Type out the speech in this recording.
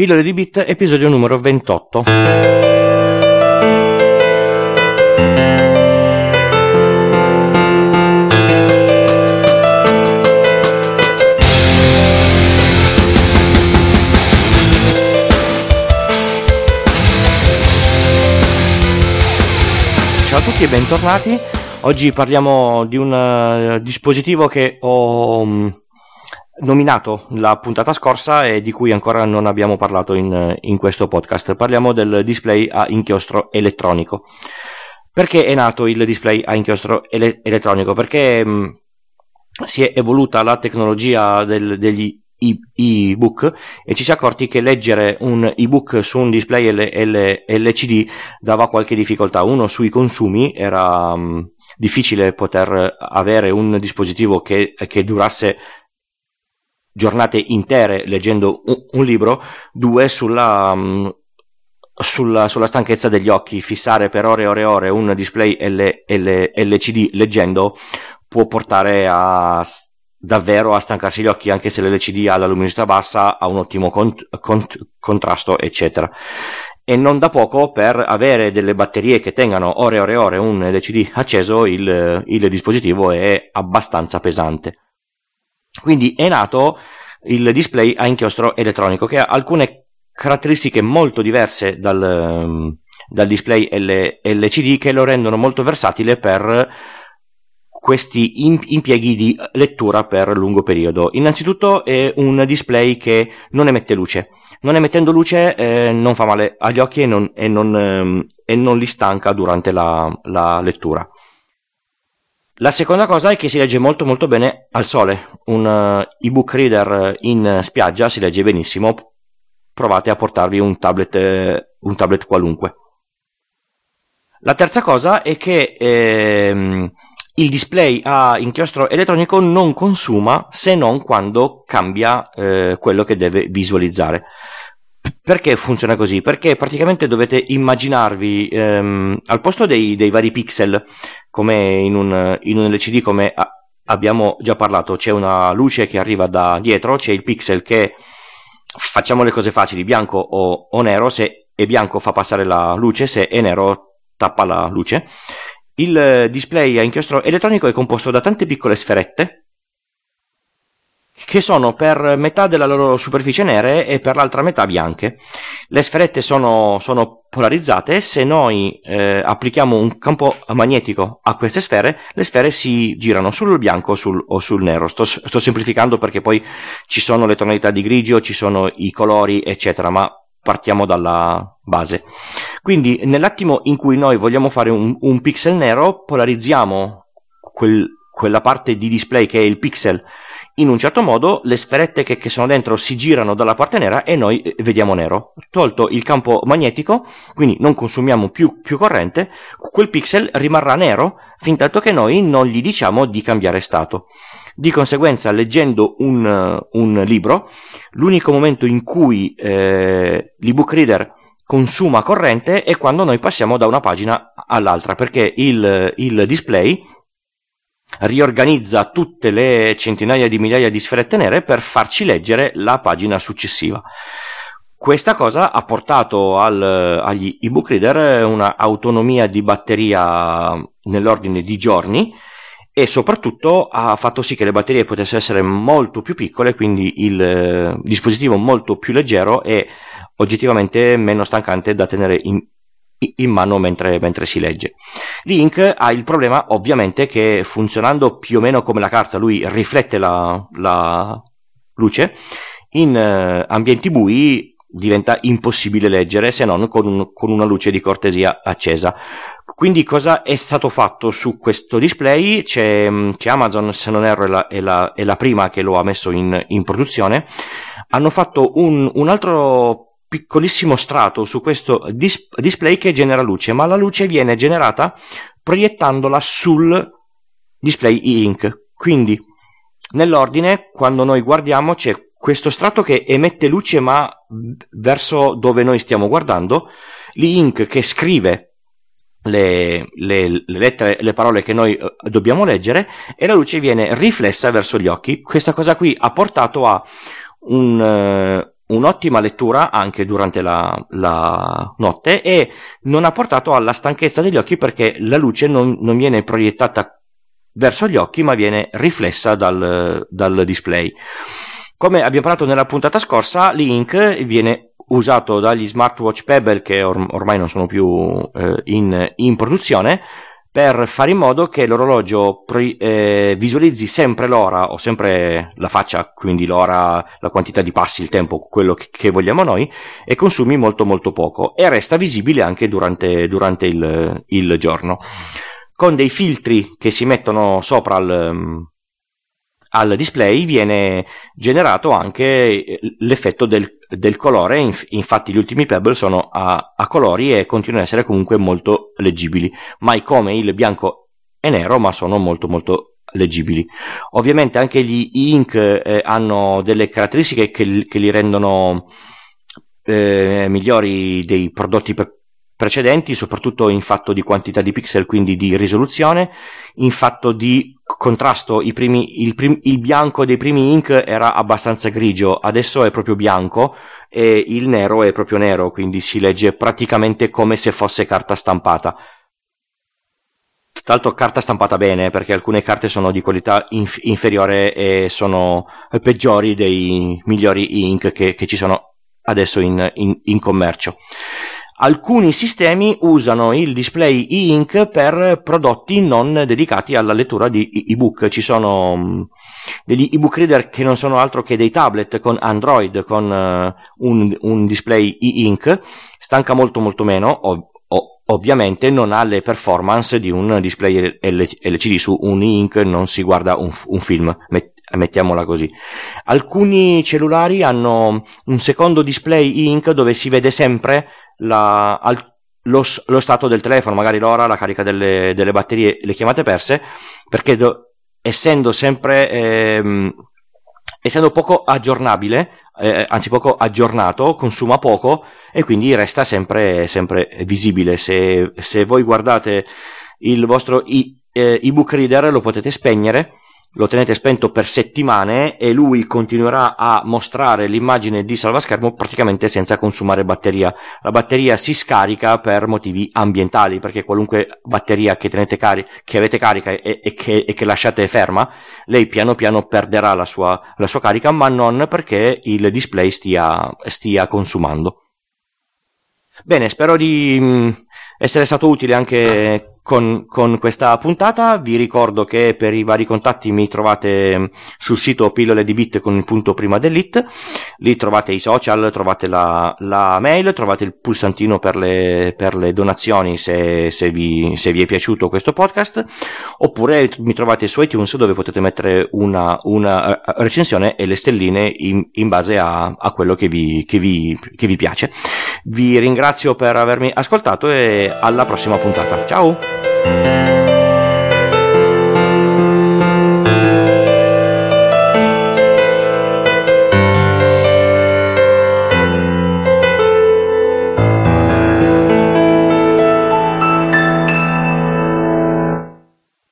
Pillole di Bit, episodio numero 28. Ciao a tutti e bentornati. Oggi parliamo di un uh, dispositivo che ho um, nominato la puntata scorsa e di cui ancora non abbiamo parlato in, in questo podcast. Parliamo del display a inchiostro elettronico. Perché è nato il display a inchiostro ele- elettronico? Perché mh, si è evoluta la tecnologia del, degli ebook e ci si è accorti che leggere un ebook su un display L- L- LCD dava qualche difficoltà. Uno sui consumi era mh, difficile poter avere un dispositivo che, che durasse giornate intere leggendo un, un libro, due sulla, um, sulla, sulla, stanchezza degli occhi, fissare per ore e ore e ore un display L, L, LCD leggendo può portare a davvero a stancarsi gli occhi anche se l'LCD ha la luminosità bassa, ha un ottimo cont- cont- contrasto eccetera. E non da poco per avere delle batterie che tengano ore e ore e ore un LCD acceso il, il dispositivo è abbastanza pesante quindi è nato il display a inchiostro elettronico che ha alcune caratteristiche molto diverse dal, ehm, dal display LCD che lo rendono molto versatile per questi impieghi di lettura per lungo periodo. Innanzitutto è un display che non emette luce. Non emettendo luce eh, non fa male agli occhi e non, e non, ehm, e non li stanca durante la, la lettura. La seconda cosa è che si legge molto molto bene al sole. Un uh, ebook reader in spiaggia si legge benissimo. Provate a portarvi un tablet, eh, un tablet qualunque. La terza cosa è che ehm, il display a inchiostro elettronico non consuma se non quando cambia eh, quello che deve visualizzare. Perché funziona così? Perché praticamente dovete immaginarvi ehm, al posto dei, dei, vari pixel, come in un, in un LCD, come a, abbiamo già parlato, c'è una luce che arriva da dietro, c'è il pixel che facciamo le cose facili, bianco o, o nero, se è bianco fa passare la luce, se è nero tappa la luce. Il display a inchiostro elettronico è composto da tante piccole sferette che sono per metà della loro superficie nere e per l'altra metà bianche. Le sferette sono, sono polarizzate e se noi eh, applichiamo un campo magnetico a queste sfere, le sfere si girano sul bianco sul, o sul nero. Sto, sto semplificando perché poi ci sono le tonalità di grigio, ci sono i colori, eccetera, ma partiamo dalla base. Quindi nell'attimo in cui noi vogliamo fare un, un pixel nero, polarizziamo quel, quella parte di display che è il pixel in un certo modo le sferette che, che, sono dentro si girano dalla parte nera e noi eh, vediamo nero. Tolto il campo magnetico, quindi non consumiamo più, più corrente, quel pixel rimarrà nero fin tanto che noi non gli diciamo di cambiare stato. Di conseguenza, leggendo un, un libro, l'unico momento in cui eh, l'ebook reader consuma corrente è quando noi passiamo da una pagina all'altra, perché il, il display riorganizza tutte le centinaia di migliaia di sferette nere per farci leggere la pagina successiva. Questa cosa ha portato al, agli ebook reader un'autonomia di batteria nell'ordine di giorni e soprattutto ha fatto sì che le batterie potessero essere molto più piccole, quindi il dispositivo molto più leggero e oggettivamente meno stancante da tenere in, in mano mentre, mentre, si legge. Link ha il problema ovviamente che funzionando più o meno come la carta lui riflette la, la luce, in uh, ambienti bui diventa impossibile leggere se non con, un, con, una luce di cortesia accesa. Quindi cosa è stato fatto su questo display? C'è, c'è Amazon, se non erro è la, è, la, è la, prima che lo ha messo in, in produzione, hanno fatto un, un altro piccolissimo strato su questo dis- display che genera luce, ma la luce viene generata proiettandola sul display e-ink. Quindi, nell'ordine, quando noi guardiamo, c'è questo strato che emette luce ma verso dove noi stiamo guardando, l'e-ink che scrive le, le, le, lettere, le parole che noi uh, dobbiamo leggere e la luce viene riflessa verso gli occhi. Questa cosa qui ha portato a un, uh, un'ottima lettura anche durante la, la, notte e non ha portato alla stanchezza degli occhi perché la luce non, non viene proiettata verso gli occhi ma viene riflessa dal, dal display. Come abbiamo parlato nella puntata scorsa, l'Ink viene usato dagli smartwatch Pebble che or- ormai non sono più eh, in, in, produzione per fare in modo che l'orologio pre- eh, visualizzi sempre l'ora o sempre la faccia, quindi l'ora, la quantità di passi, il tempo, quello che, che vogliamo noi, e consumi molto molto poco e resta visibile anche durante, durante il, il, giorno. Con dei filtri che si mettono sopra il, al display viene generato anche eh, l'effetto del, del colore, infatti gli ultimi Pebble sono a, a, colori e continuano ad essere comunque molto leggibili, mai come il bianco e nero, ma sono molto molto leggibili. Ovviamente anche gli ink eh, hanno delle caratteristiche che, che li rendono eh, migliori dei prodotti per precedenti, soprattutto in fatto di quantità di pixel, quindi di risoluzione, in fatto di contrasto, primi, il, prim, il, bianco dei primi ink era abbastanza grigio, adesso è proprio bianco e il nero è proprio nero, quindi si legge praticamente come se fosse carta stampata. Tra carta stampata bene, perché alcune carte sono di qualità inf- inferiore e sono peggiori dei migliori ink che, che ci sono adesso in, in, in commercio. Alcuni sistemi usano il display e-ink per prodotti non dedicati alla lettura di ebook. Ci sono mm, degli ebook reader che non sono altro che dei tablet con Android con uh, un, un, display e-ink. Stanca molto molto meno, ov- ovviamente non ha le performance di un display LCD su un e-ink non si guarda un, un film mettiamola così alcuni cellulari hanno un secondo display e-ink dove si vede sempre la, al, lo, lo, stato del telefono, magari l'ora, la carica delle, delle batterie, le chiamate perse, perché do, essendo sempre ehm, essendo poco aggiornabile, eh, anzi poco aggiornato, consuma poco e quindi resta sempre, sempre visibile. Se, se voi guardate il vostro e, eh, ebook reader lo potete spegnere lo tenete spento per settimane e lui continuerà a mostrare l'immagine di salvaschermo praticamente senza consumare batteria. La batteria si scarica per motivi ambientali, perché qualunque batteria che, cari- che avete carica e, e, che, e, che, lasciate ferma, lei piano piano perderà la sua, la sua carica, ma non perché il display stia, stia consumando. Bene, spero di mm, essere stato utile anche con, con, questa puntata. Vi ricordo che per i vari contatti mi trovate mm, sul sito pillole di bit con il punto prima dell'it. Lì trovate i social, trovate la, la mail, trovate il pulsantino per le, per le donazioni se, se, vi, se, vi, è piaciuto questo podcast. Oppure mi trovate su iTunes dove potete mettere una, una eh, recensione e le stelline in, in base a, a quello che vi, che, vi, che vi piace. Vi ringrazio per avermi ascoltato e alla prossima puntata. Ciao! Thank you.